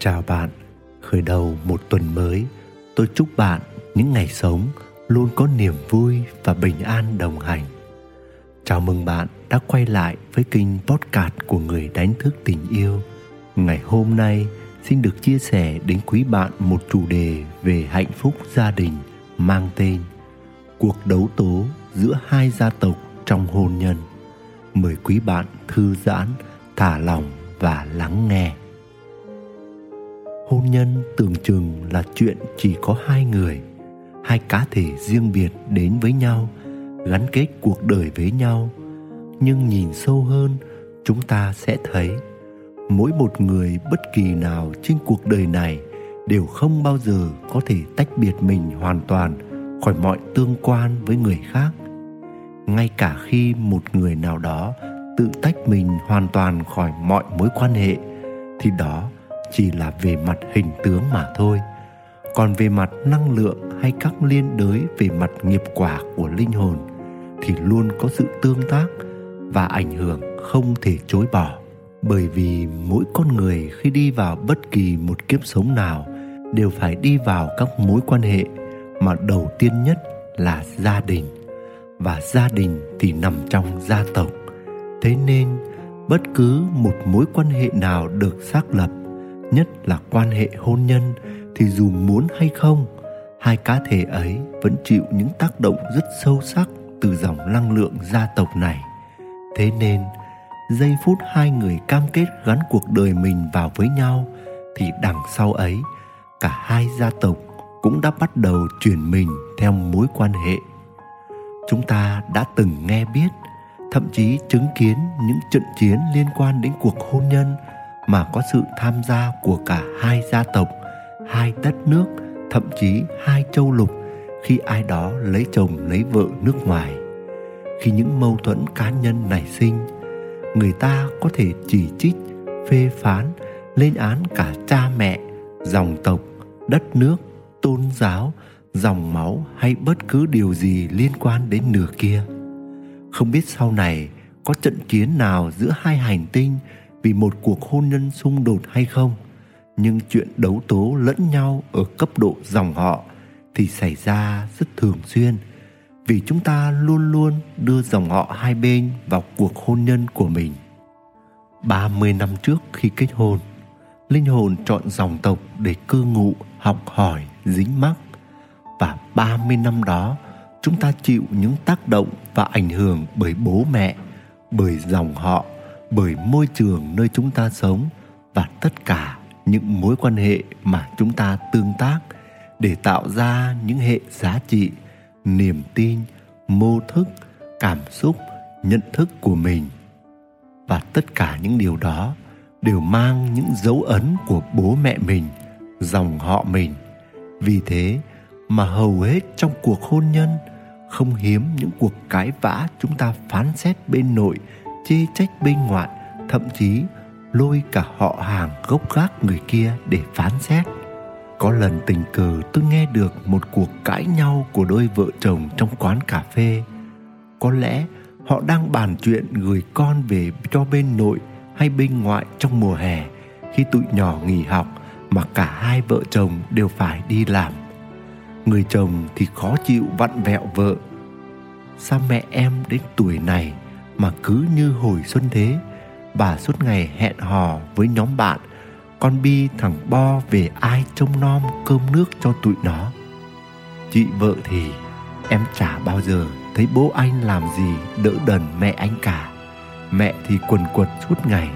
Chào bạn, khởi đầu một tuần mới, tôi chúc bạn những ngày sống luôn có niềm vui và bình an đồng hành. Chào mừng bạn đã quay lại với kênh podcast của người đánh thức tình yêu. Ngày hôm nay xin được chia sẻ đến quý bạn một chủ đề về hạnh phúc gia đình mang tên Cuộc đấu tố giữa hai gia tộc trong hôn nhân. Mời quý bạn thư giãn, thả lòng và lắng nghe hôn nhân tưởng chừng là chuyện chỉ có hai người. Hai cá thể riêng biệt đến với nhau, gắn kết cuộc đời với nhau. Nhưng nhìn sâu hơn, chúng ta sẽ thấy, mỗi một người bất kỳ nào trên cuộc đời này đều không bao giờ có thể tách biệt mình hoàn toàn khỏi mọi tương quan với người khác. Ngay cả khi một người nào đó tự tách mình hoàn toàn khỏi mọi mối quan hệ, thì đó chỉ là về mặt hình tướng mà thôi. Còn về mặt năng lượng hay các liên đới về mặt nghiệp quả của linh hồn thì luôn có sự tương tác và ảnh hưởng không thể chối bỏ. Bởi vì mỗi con người khi đi vào bất kỳ một kiếp sống nào đều phải đi vào các mối quan hệ mà đầu tiên nhất là gia đình. Và gia đình thì nằm trong gia tộc. Thế nên bất cứ một mối quan hệ nào được xác lập nhất là quan hệ hôn nhân thì dù muốn hay không, hai cá thể ấy vẫn chịu những tác động rất sâu sắc từ dòng năng lượng gia tộc này. Thế nên, giây phút hai người cam kết gắn cuộc đời mình vào với nhau thì đằng sau ấy, cả hai gia tộc cũng đã bắt đầu chuyển mình theo mối quan hệ. Chúng ta đã từng nghe biết, thậm chí chứng kiến những trận chiến liên quan đến cuộc hôn nhân mà có sự tham gia của cả hai gia tộc, hai đất nước, thậm chí hai châu lục khi ai đó lấy chồng, lấy vợ nước ngoài. Khi những mâu thuẫn cá nhân nảy sinh, người ta có thể chỉ trích, phê phán, lên án cả cha mẹ, dòng tộc, đất nước, tôn giáo, dòng máu hay bất cứ điều gì liên quan đến nửa kia. Không biết sau này có trận chiến nào giữa hai hành tinh vì một cuộc hôn nhân xung đột hay không. Nhưng chuyện đấu tố lẫn nhau ở cấp độ dòng họ thì xảy ra rất thường xuyên, vì chúng ta luôn luôn đưa dòng họ hai bên vào cuộc hôn nhân của mình. 30 năm trước khi kết hôn, linh hồn chọn dòng tộc để cư ngụ, học hỏi, dính mắc. Và 30 năm đó, chúng ta chịu những tác động và ảnh hưởng bởi bố mẹ, bởi dòng họ bởi môi trường nơi chúng ta sống và tất cả những mối quan hệ mà chúng ta tương tác để tạo ra những hệ giá trị, niềm tin, mô thức, cảm xúc, nhận thức của mình. Và tất cả những điều đó đều mang những dấu ấn của bố mẹ mình, dòng họ mình. Vì thế mà hầu hết trong cuộc hôn nhân, không hiếm những cuộc cãi vã chúng ta phán xét bên nội chê trách bên ngoại, thậm chí lôi cả họ hàng gốc gác người kia để phán xét. Có lần tình cờ tôi nghe được một cuộc cãi nhau của đôi vợ chồng trong quán cà phê. Có lẽ họ đang bàn chuyện gửi con về cho bên nội hay bên ngoại trong mùa hè, khi tụi nhỏ nghỉ học mà cả hai vợ chồng đều phải đi làm. Người chồng thì khó chịu vặn vẹo vợ. Sao mẹ em đến tuổi này mà cứ như hồi xuân thế, bà suốt ngày hẹn hò với nhóm bạn, con bi thằng bo về ai trông nom cơm nước cho tụi nó. Chị vợ thì em chả bao giờ thấy bố anh làm gì đỡ đần mẹ anh cả. Mẹ thì quần quật suốt ngày,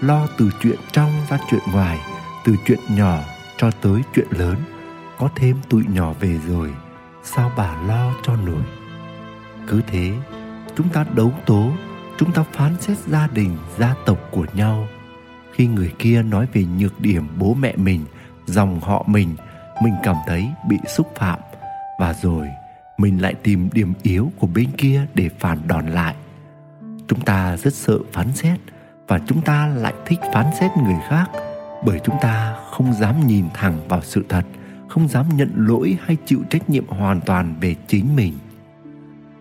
lo từ chuyện trong ra chuyện ngoài, từ chuyện nhỏ cho tới chuyện lớn. Có thêm tụi nhỏ về rồi, sao bà lo cho nổi? Cứ thế chúng ta đấu tố, chúng ta phán xét gia đình, gia tộc của nhau. Khi người kia nói về nhược điểm bố mẹ mình, dòng họ mình mình cảm thấy bị xúc phạm. Và rồi, mình lại tìm điểm yếu của bên kia để phản đòn lại. Chúng ta rất sợ phán xét và chúng ta lại thích phán xét người khác, bởi chúng ta không dám nhìn thẳng vào sự thật, không dám nhận lỗi hay chịu trách nhiệm hoàn toàn về chính mình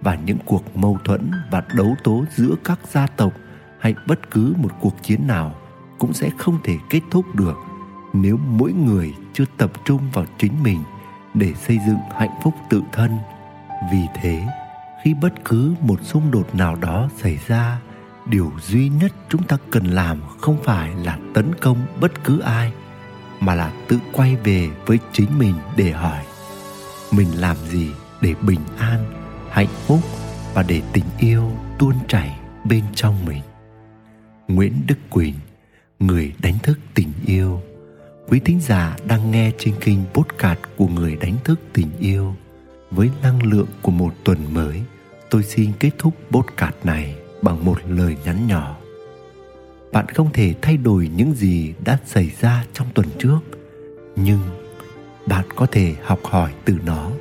và những cuộc mâu thuẫn và đấu tố giữa các gia tộc hay bất cứ một cuộc chiến nào cũng sẽ không thể kết thúc được nếu mỗi người chưa tập trung vào chính mình để xây dựng hạnh phúc tự thân. Vì thế, khi bất cứ một xung đột nào đó xảy ra, điều duy nhất chúng ta cần làm không phải là tấn công bất cứ ai, mà là tự quay về với chính mình để hỏi, mình làm gì để bình an? Hạnh phúc và để tình yêu tuôn chảy bên trong mình. Nguyễn đức quỳnh, người đánh thức tình yêu. Quý thính giả đang nghe trên kênh podcast của người đánh thức tình yêu, với năng lượng của một tuần mới, tôi xin kết thúc podcast này bằng một lời nhắn nhỏ. Bạn không thể thay đổi những gì đã xảy ra trong tuần trước, nhưng bạn có thể học hỏi từ nó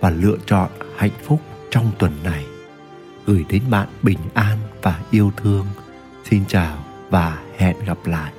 và lựa chọn hạnh phúc trong tuần này. Gửi đến bạn bình an và yêu thương. Xin chào và hẹn gặp lại.